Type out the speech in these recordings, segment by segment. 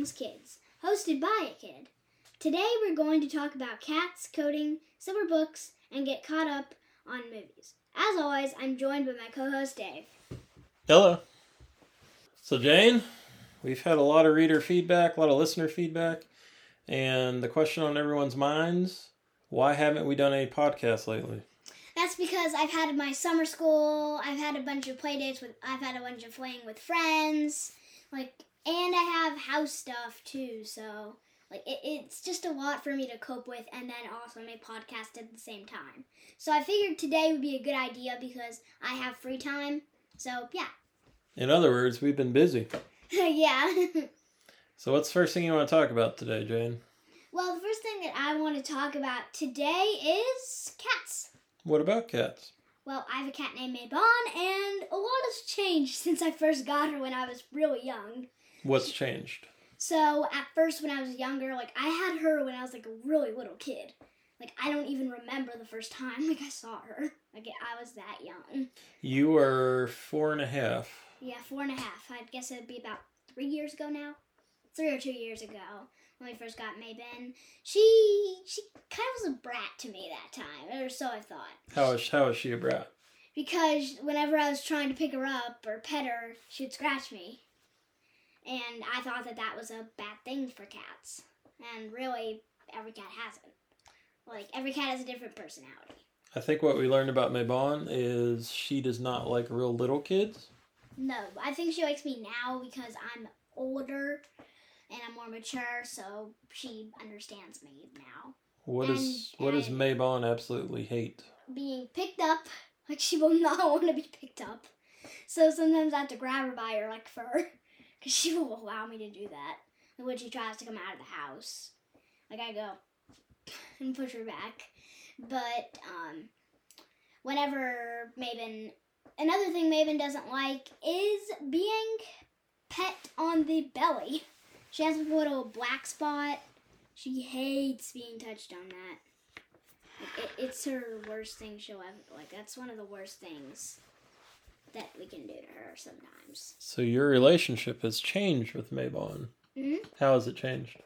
things kids, hosted by a kid. Today we're going to talk about cats, coding, silver books, and get caught up on movies. As always, I'm joined by my co-host Dave. Hello. So, Jane, we've had a lot of reader feedback, a lot of listener feedback, and the question on everyone's minds why haven't we done any podcasts lately? That's because I've had my summer school. I've had a bunch of play dates with. I've had a bunch of playing with friends, like, and I have house stuff too. So, like, it, it's just a lot for me to cope with, and then also make podcast at the same time. So I figured today would be a good idea because I have free time. So yeah, In other words, we've been busy. yeah. So, what's the first thing you want to talk about today, Jane? well, the first thing that I want to talk about today is cats. What about cats? Well, I have a cat named Maybon, and a lot has changed since I first got her when I was really young. What's changed? So at first, when I was younger, like I had her when I was like a really little kid. Like I don't even remember the first time like I saw her. Like I was that young. You were four and a half. Yeah, four and a half. I guess it'd be about three years ago now. Three or two years ago when we first got Maybin. She she kind of was a brat to me that time, or so I thought. How is, how is she a brat? because whenever I was trying to pick her up or pet her, she would scratch me. And I thought that that was a bad thing for cats. And really, every cat has it. Like, every cat has a different personality. I think what we learned about Maybon is she does not like real little kids. No, I think she likes me now because I'm older and I'm more mature, so she understands me now. What is And what does Maybon absolutely hate? Being picked up, like, she will not want to be picked up. So sometimes I have to grab her by her, like, fur. Because she will allow me to do that. When she tries to come out of the house, like I go and push her back. But um, whenever Maven, another thing Maven doesn't like is being pet on the belly. She has a little black spot. She hates being touched on that. Like, it, it's her worst thing she'll ever like. That's one of the worst things that we can do to her sometimes. So your relationship has changed with Maybon. Mhm. How has it changed?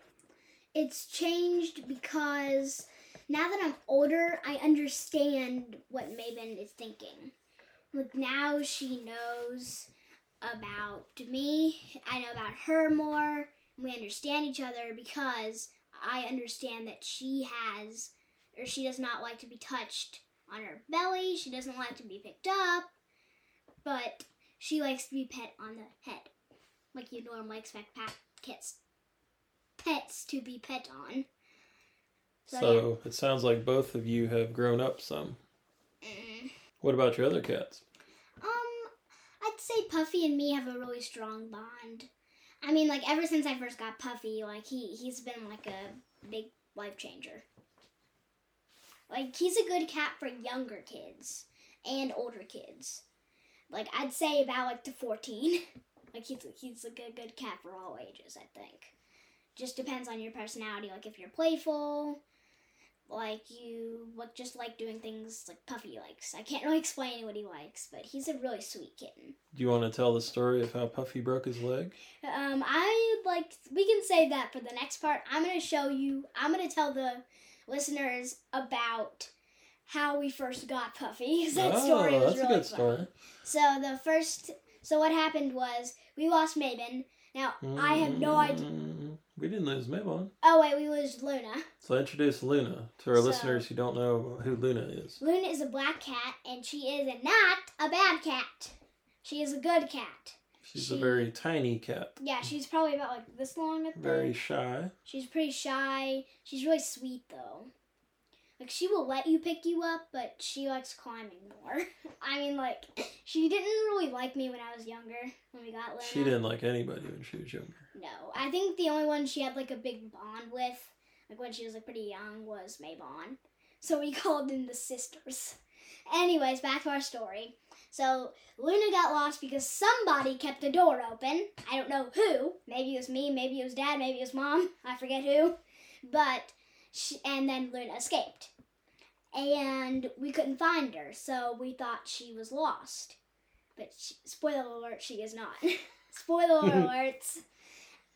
it's changed because now that I'm older, I understand what Maven is thinking. Like now she knows about me, I know about her more, we understand each other because I understand that she has or she does not like to be touched on her belly, she doesn't like to be picked up, but she likes to be pet on the head. Like you normally expect pat kits pets to be pet on. So, So, it sounds like both of you have grown up some. Mm. What about your other cats? Um, I'd say Puffy and me have a really strong bond. I mean, like ever since I first got Puffy, like he he's been like a big life changer. Like he's a good cat for younger kids and older kids. Like I'd say about like to fourteen. like he's he's a good good cat for all ages. I think. Just depends on your personality. Like if you're playful, like you like just like doing things like Puffy likes. I can't really explain what he likes, but he's a really sweet kitten. Do you want to tell the story of how Puffy broke his leg? Um, I like we can save that for the next part. I'm gonna show you. I'm gonna tell the listeners about how we first got Puffy. that story oh, was that's a really good story. funny. So the first, so what happened was we lost Maven. Now I have no idea. Mm, We didn't lose Maybon. Oh wait, we lost Luna. So introduce Luna to our So- listeners who don't know who Luna is. Luna is a black cat, and she is not a bad cat. She is a good cat. She's She- a very tiny cat, Yeah, she's probably about like this long at the. very shy. She's pretty shy. She's really sweet though. Like she will let you pick you up, but she likes climbing more. I mean, like she didn't really like me when I was younger. When we got Luna. She didn't like anybody when she was younger. No, I think the only one she had like a big bond with, like when she was like pretty young, was Maybon. So we called them the sisters. Anyways, back to our story. So Luna got lost because somebody kept the door open. I don't know who. Maybe it was me. Maybe it was Dad. Maybe it was Mom. I forget who. But she, and then Luna escaped, and we couldn't find her. So we thought she was lost. but she, spoiler alert, she is not. spoiler alerts.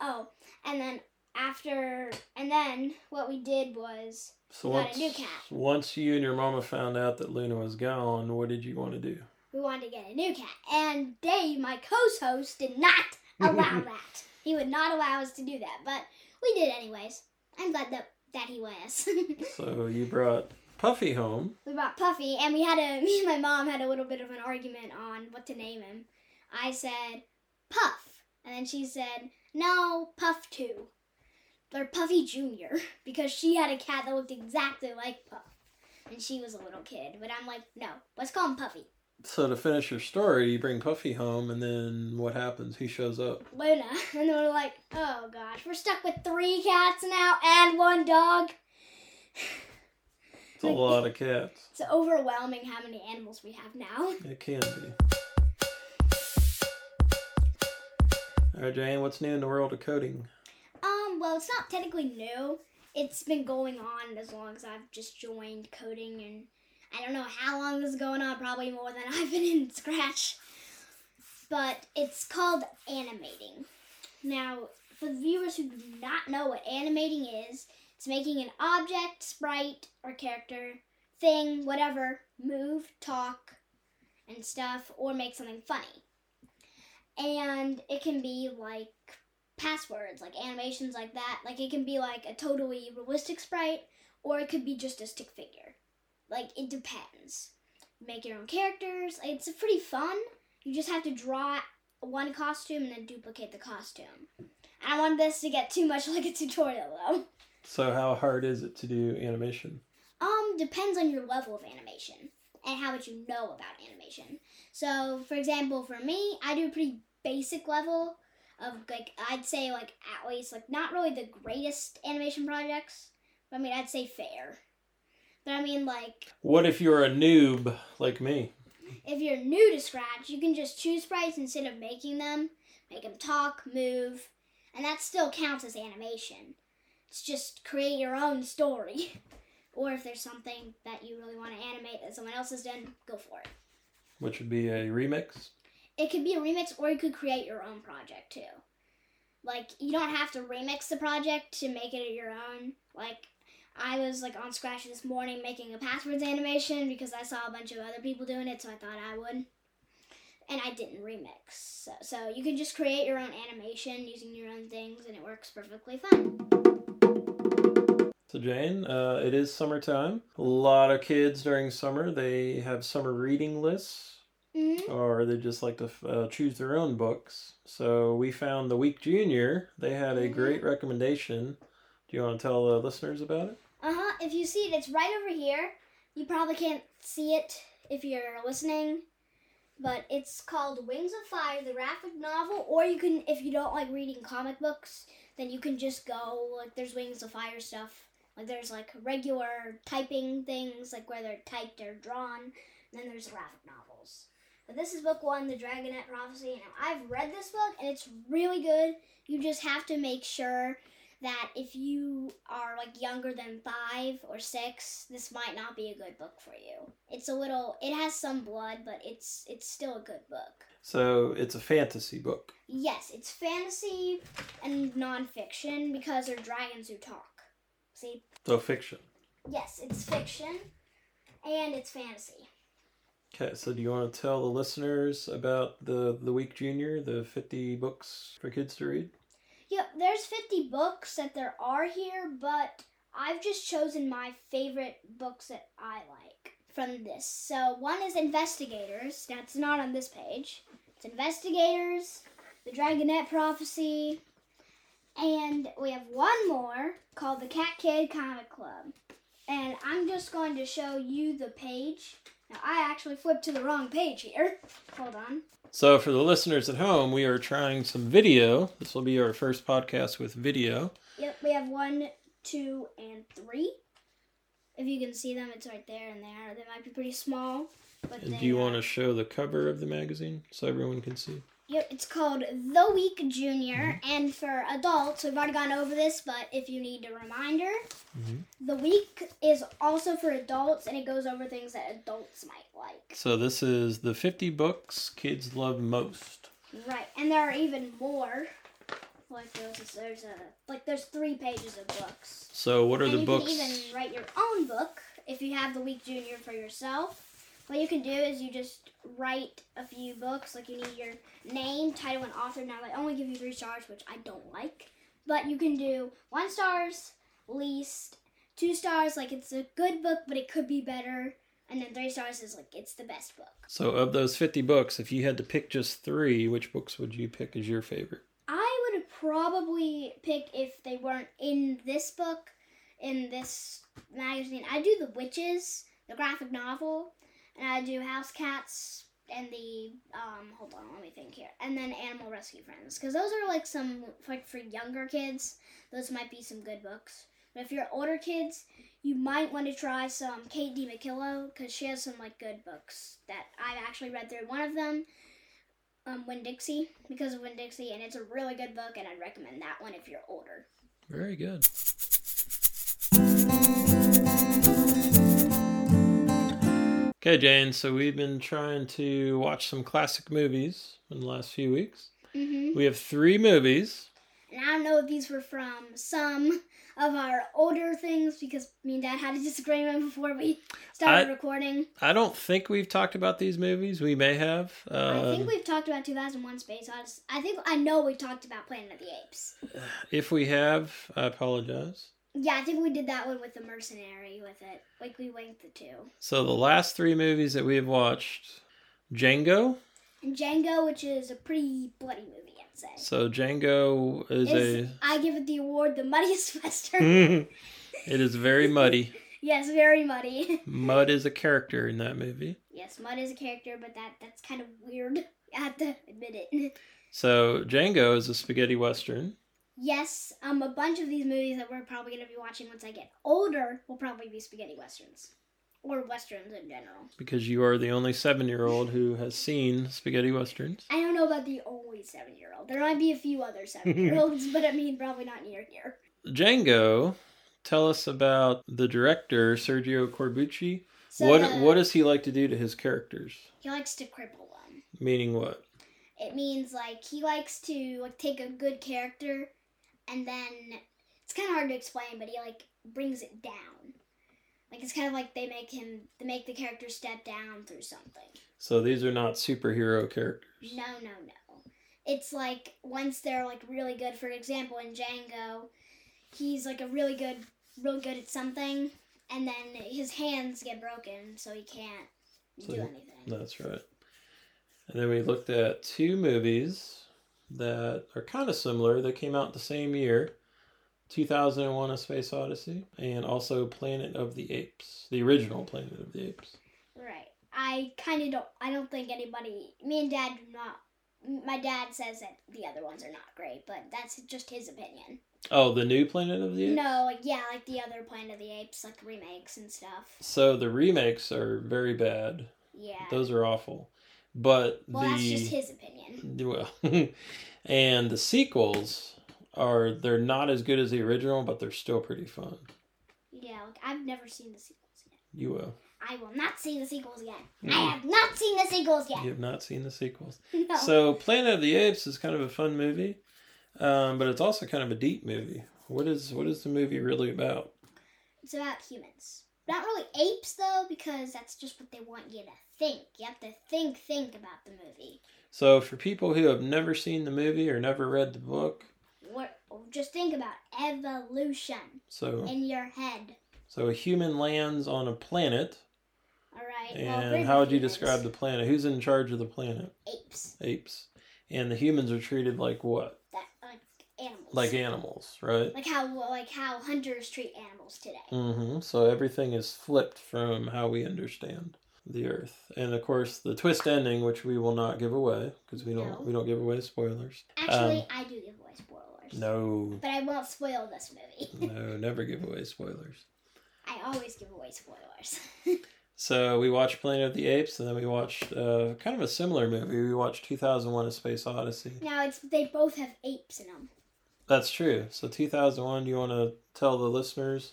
Oh, and then after, and then what we did was So got a once, new cat. once you and your mama found out that Luna was gone, what did you want to do? we wanted to get a new cat, and Dave, my co-host, did not allow that. He would not allow us to do that, but we did anyways. I'm glad that that he was. So you brought Puffy home. we brought Puffy, and we had a me and my mom had a little bit of an argument on what to name him. I said Puff, and then she said no, Puff Two, or Puffy Junior, because she had a cat that looked exactly like Puff, and she was a little kid. But I'm like, no, let's call him Puffy. So to finish your story, you bring Puffy home, and then what happens? He shows up. Luna, and then we're like, oh gosh, we're stuck with three cats now and one dog. It's a lot of cats. It's overwhelming how many animals we have now. It can be. All right, Jane, what's new in the world of coding? Um, well, it's not technically new. It's been going on as long as I've just joined coding, and I don't know how long this is going on. Probably more than I've been in Scratch. But it's called animating. Now, for the viewers who do not know what animating is, it's making an object, sprite, or character, thing, whatever, move, talk, and stuff, or make something funny. And it can be like passwords, like animations like that. Like it can be like a totally realistic sprite, or it could be just a stick figure. Like it depends. Make your own characters. It's pretty fun. You just have to draw one costume and then duplicate the costume. I don't want this to get too much like a tutorial though. So how hard is it to do animation? Um, depends on your level of animation and how much you know about animation. So, for example, for me, I do a pretty basic level of like I'd say like at least like not really the greatest animation projects. But I mean, I'd say fair. But I mean, like What if you're a noob like me? if you're new to Scratch, you can just choose sprites instead of making them, make them talk, move, and that still counts as animation. It's just create your own story. or if there's something that you really want to animate that someone else has done, go for it. Which would be a remix? It could be a remix or you could create your own project too. Like you don't have to remix the project to make it your own. Like I was like on Scratch this morning making a passwords animation because I saw a bunch of other people doing it, so I thought I would. And I didn't remix. So, so you can just create your own animation using your own things and it works perfectly fine. So Jane, uh, it is summertime. A lot of kids during summer they have summer reading lists, hmm or they just like to uh, choose their own books. So we found the Week Junior. They had a Mhm. great recommendation. Do you want to tell the listeners about it? Uh huh. If you see it, it's right over here. You probably can't see it if you're listening, but it's called Wings of Fire, the graphic novel. Or you can, if you don't like reading comic books, then you can just go like there's Wings of Fire stuff. Like there's like regular typing things, like where they're typed or drawn. And then there's graphic novels. But this is book one, The Dragonet Prophecy. And I've read this book, and it's really good. You just have to make sure that if you are like younger than five or six, this might not be a good book for you. It's a little. It has some blood, but it's it's still a good book. So it's a fantasy book. Yes, it's fantasy and nonfiction because they're dragons who talk. See, So fiction. yes, it's fiction and it's fantasy. Okay, so do you want to tell the listeners about the the Week Junior, the fifty books for kids to read? Yep, there's 50 books that there are here, but I've just chosen my favorite books that I like from this. So one is Investigators. That's not on this page. It's Investigators, The Dragonet Prophecy, and we have one more called The Cat Kid Comic Club. And I'm just going to show you the page. Now I actually flipped to the wrong page here. Hold on. So for the listeners at home, we are trying some video. This will be our first podcast with video. Yep, we have one, two, and three. If you can see them, it's right there and there. They might be pretty small, but And do you are- want to show the cover of the magazine so everyone can see? Yep, it's called The Week Junior, and for adults, we've already gone over this, but if you need a reminder, Mhm. The Week is also for adults, and it goes over things that adults might like. So this is the 50 books kids love most. Right, and there are even more. Like there's there's a like there's three pages of books, So what are and the you books? can even write your own book if you have The Week Junior for yourself. What you can do is you just write a few books, like you need your name, title, and author. Now they only give you three stars, which I don't like, but you can do one stars, least, two stars, like it's a good book, but it could be better, and then three stars is like it's the best book. So of those 50 books, if you had to pick just 3, which books would you pick as your favorite? I would probably pick if they weren't in this book, in this magazine. I do the witches, the graphic novel, and I do house cats and the um. Hold on, let me think here. And then animal rescue friends, because those are like some like for younger kids. Those might be some good books. But if you're older kids, you might want to try some Kate DiCamillo because she has some like good books that I've actually read through. One of them um, Winn Dixie because of Winn Dixie, and it's a really good book, and I'd recommend that one if you're older. Very good. Okay, Jane, so we've been trying to watch some classic movies in the last few weeks. Mm-hmm. We have three movies. And I don't know if these were from some of our older things because me and Dad had a disagreement before we started I- recording. I don't think we've talked about these movies. We may have. I think Um, we've talked about 2001 Space Odyssey. I think I know we talked about Planet of the Apes. if we have, I apologize. Yeah, I think we did that one with the mercenary with it. Like we linked the two. So the last three movies that we have watched Django. And Django, which is a pretty bloody movie, I'd say. So Django is Is- I give it the award the muddiest western. it is very muddy. yes, very muddy. Mud is a character in that movie. yes, Mud is a character, but that that's kind of weird. I have to admit it. So Django is a spaghetti western. Yes, um, a bunch of these movies that we're probably gonna be watching once I get older will probably be spaghetti westerns, or westerns in general. because you are the only seven year old who has seen spaghetti westerns. I don't know about the only seven year old. There might be a few other seven year olds, but I mean probably not near here. Django, tell us about the director Sergio Corbucci. So what the- what does he like to do to his characters? he likes to cripple them. Meaning what? It means like he likes to like take a good character and then it's kind of hard to explain, but he like brings it down. Like it's kind of like they make him they make the character step down through something. So these are not superhero characters. No, no, no. It's like once they're like really good. For example, in Django, he's like a really good, really good at something, and then his hands get broken, so he can't So do anything. That's right. And then we looked at two movies that are kind of similar. They came out the same year 2001 A Space Odyssey, and also Planet of the Apes, the original Planet of the Apes. Right. I kind of don't. I don't think anybody. Me and Dad do not. My dad says that the other ones are not great, but that's just his opinion. Oh, the new Planet of the Apes? No, yeah, like the other Planet of the Apes, like remakes and stuff. So the remakes are very bad. Yeah. Those are awful. But well, the that's just his opinion. well, and the sequels are they're not as good as the original, but they're still pretty fun. Yeah, like I've never seen the sequels yet. You will. I will not see the sequels yet. Mhm. I have not seen the sequels yet. You have not seen the sequels. No. So Planet of the Apes is kind of a fun movie, um, but it's also kind of a deep movie. What is what is the movie really about? it's about humans. Not really apes though, because that's just what they want you to think. You have to think, think about the movie. So for people who have never seen the movie or never read the book, What? Just think about evolution so in your head. so a human lands on a planet, All right. and we're how would you humans. describe the planet? Who's in charge of the planet? apes? Apes, and the humans are treated like what? That like animals. Like animals, right? like how like how hunters treat animals today. hmm So everything is flipped from how we understand the Earth, and of course the twist ending, which we will not give away because we don't No. we don't give away spoilers. Actually, Um, I do give away spoilers. No, But I won't spoil this movie. no, never give away spoilers. I always give away spoilers. So we watched Planet of the Apes, and then we watched uh, kind of a similar movie. We watched 2001: A Space Odyssey. Now it's they both have apes in them. That's true. So 2001. Do you want to tell the listeners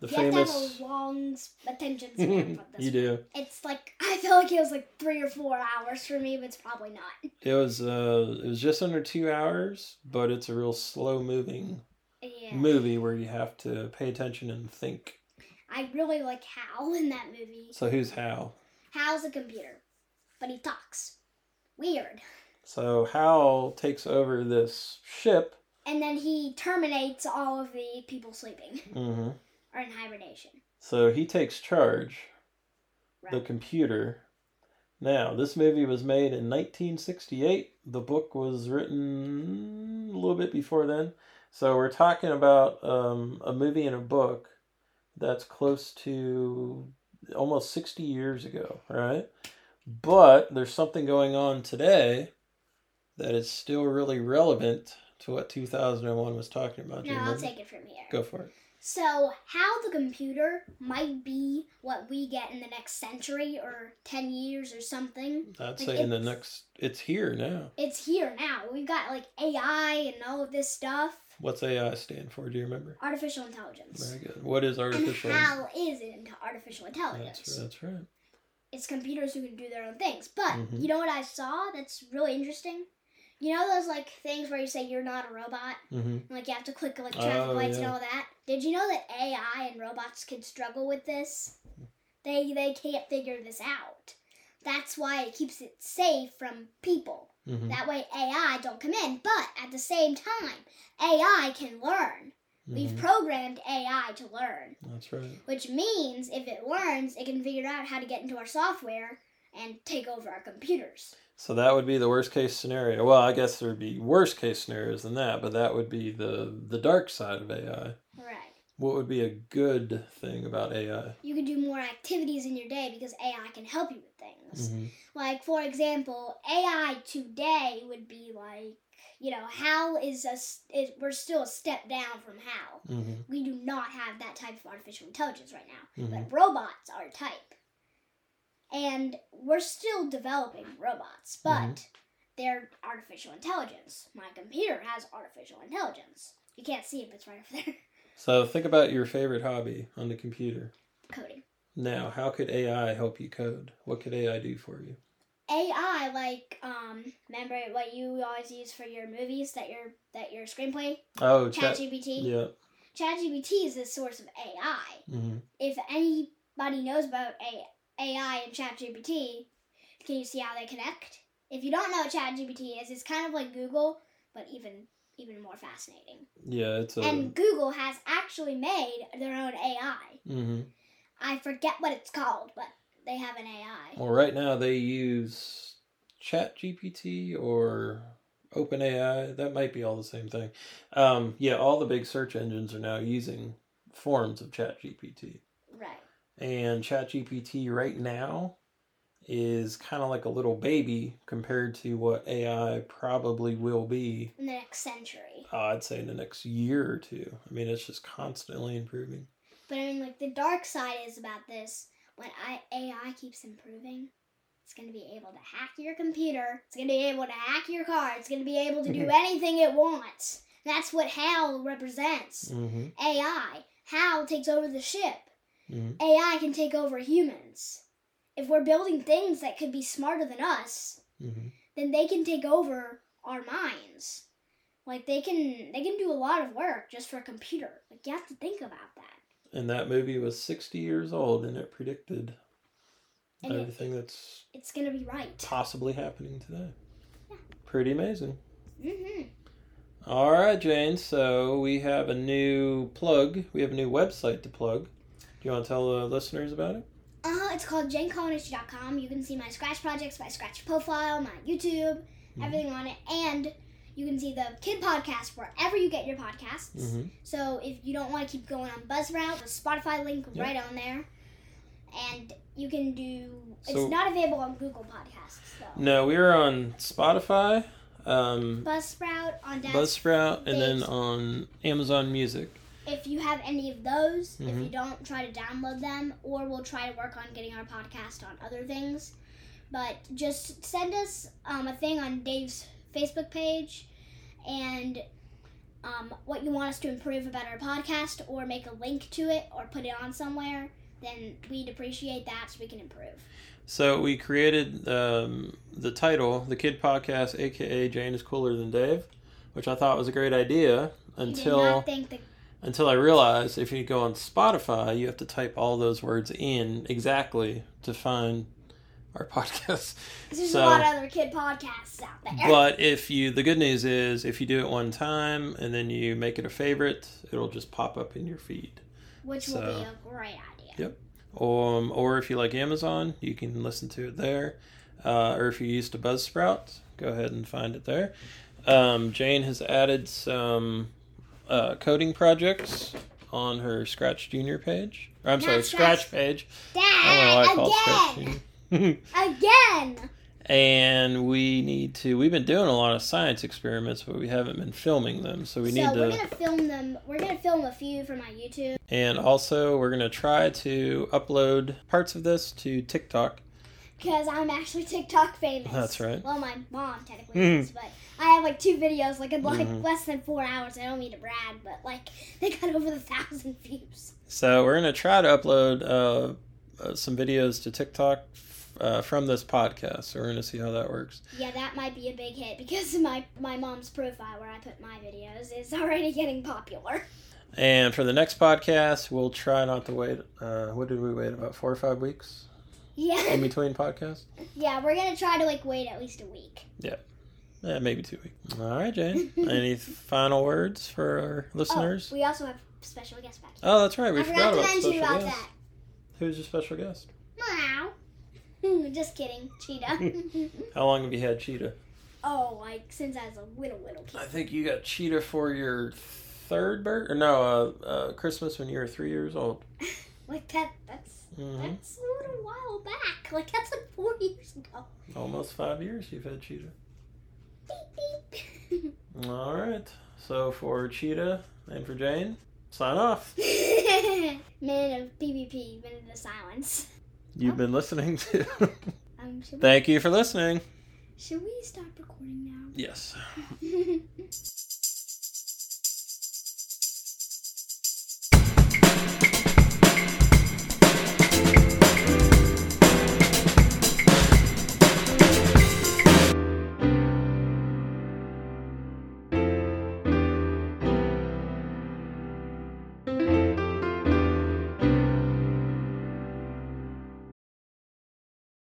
the you famous? have to have a long attention span for this. you do. It's like I feel like it was like three or four hours for me, but it's probably not. It was uh, it was just under two hours, but it's a real slow moving Yeah. movie where you have to pay attention and think. I really like Hal in that movie. So who's Hal? Hal's a computer, but he talks. Weird. So Hal takes over this ship. And then he terminates all of the people sleeping hmm or in hibernation. So he takes charge. The computer. Now, this movie was made in 1968. The book was written a little bit before then. So we're talking about um, a movie and a book that's close to almost 60 years ago, right? But there's something going on today that is still really relevant to what 2001 was talking about. Now I'll remember? take it from here. Go for it. So, how the computer might be what we get in the next century or 10 years or something. I'd Like, say in the next, it's here now. It's here now. We've got like AI and all of this stuff. What's AI stand for? Do you remember? Artificial intelligence. Very good. What is artificial? And HAL is into artificial That's, intelligence. that's right. It's computers who can do their own things. But Mhm. you know what I saw that's really interesting? You know those like things where you say you're not a robot? hmm Like you have to click like traffic Oh, lights and all that. Did you know that AI and robots can struggle with this? They they can't figure this out. That's why it keeps it safe from people. hmm That way AI don't come in. But at the same time, AI can learn. We've hmm programmed AI to learn, That's right. which means if it learns, it can figure out how to get into our software and take over our computers. So that would be the worst case scenario. Well, I guess there'd be worse case scenarios than that, but that would be the the dark side of AI. Right. What would be a good thing about AI? You can do more activities in your day because AI can help you with things. hmm Like, for example, AI today would be like, you know, Hal is a, s- is, we're still a step down from Hal. hmm We do not have that type of artificial intelligence right now. hmm But robots are a type. And we're still developing robots, but Mhm. they're artificial intelligence. My computer has artificial intelligence. You can't see it, but it's right over there. So think about your favorite hobby on the computer. Coding. Now, how could AI help you code? What could AI do for you? AI, like, um, remember what you always use for your movies that your that your screenplay? Oh, chat. ChatGPT. Yeah. ChatGPT is the source of AI. hmm If anybody knows about A- AI and ChatGPT, can you see how they connect? If you don't know what ChatGPT is, it's kind of like Google, but even even more fascinating. Yeah, it's a. And Google has actually made their own AI. Mm-hmm. I forget what it's called, but they have an AI. Well, right now they use ChatGPT or OpenAI. That might be all the same thing. Um, yeah, all the big search engines are now using forms of ChatGPT. And ChatGPT right now is kind of like a little baby compared to what AI probably will be, In the next century. uh, I'd say, in the next year or two. I mean, it's just constantly improving. But I mean, like the dark side is about this. When I, AI keeps improving, it's going to be able to hack your computer. It's going to be able to hack your car. It's going to be able to do anything it wants. That's what HAL represents. hmm AI. HAL takes over the ship. Hmm AI can take over humans. If we're building things that could be smarter than us, hmm then they can take over our minds. Like they can they can do a lot of work just for a computer. Like you have to think about that. And that movie was 60 years old and it predicted And it, everything that's it's gonna be right. possibly happening today. Yeah. Pretty amazing. hmm All right, Jane. So we have a new plug. We have a new website to plug. You want to tell the listeners about it? Uh, huh. it's called janecolonish.com. You can see my scratch projects, my scratch profile, my YouTube, Mhm. everything on it, and you can see the kid podcast wherever you get your podcasts. Mm-hmm. So if you don't want to keep going on Buzzsprout, the Spotify link Yep. right on there, and you can do. So- it's not available on Google Podcasts though. No, we're on Spotify, um, Buzzsprout on Dad's Buzzsprout, and then on Amazon Music. If you have any of those, if Mhm. you don't, try to download them, or we'll try to work on getting our podcast on other things. But just send us um, a thing on Dave's Facebook page and um, what you want us to improve about our podcast, or make a link to it, or put it on somewhere. Then we'd appreciate that so we can improve. So we created um, the title, the Kid Podcast, aka Jane is cooler than Dave, which I thought was a great idea until think that until I realized if you go on Spotify, you have to type all those words in exactly to find our podcast. there's So- a lot of other kid podcasts out there. But if you, the good news is, if you do it one time and then you make it a favorite, it'll just pop up in your feed. which will be a great idea. Yep. Um, or if you like Amazon, you can listen to it there. Uh, or if you used to Buzzsprout, go ahead and find it there. Um, Jane has added some uh, coding projects on her Scratch Junior page. Or, I'm Not sorry, Scratch- Scratch page. I don't know why I Dad, call Scratch again, Junior. again. and we need to. We've been doing a lot of science experiments, but we haven't been filming them. So we so need we're gonna film them. We're gonna film a few for my YouTube. And also, we're gonna try to upload parts of this to TikTok. Because I'm actually TikTok famous. That's right. Well, my mom technically Mhm. is, but I have like two videos, like in like Mhm. less than four hours. I don't mean to brag, but like they got over the thousand views. So we're gonna try to upload uh, uh, some videos to TikTok uh, from this podcast. So we're gonna see how that works. Yeah, that might be a big hit because my my mom's profile where I put my videos is already getting popular. And for the next podcast, we'll try not to wait. Uh, what did we wait? About four or five weeks in between podcasts. yeah, we're gonna try to like wait at least a week. Yeah, Yeah, maybe two weeks. All right, Jane. Any final words for our listeners? Oh, we also have special guest back. Oh, that's right. We I forgot to about mention special about guest. Who's your special guest? that. Meow. Just kidding, cheetah. How long have you had Cheetah? oh, like since I was a little little kid. I think you got Cheetah for your third birth, or no, uh, uh, Christmas when you were three years old. Like that. That's hmm that's a little while back. Like that's like four years ago. Almost five years you've had Cheetah. Beep beep. All right. So for Cheetah and for Jane, sign off. Minute of PvP. Minute of silence. You've been listening to. Um, should, we, Thank you for listening. should we stop recording now? Yes.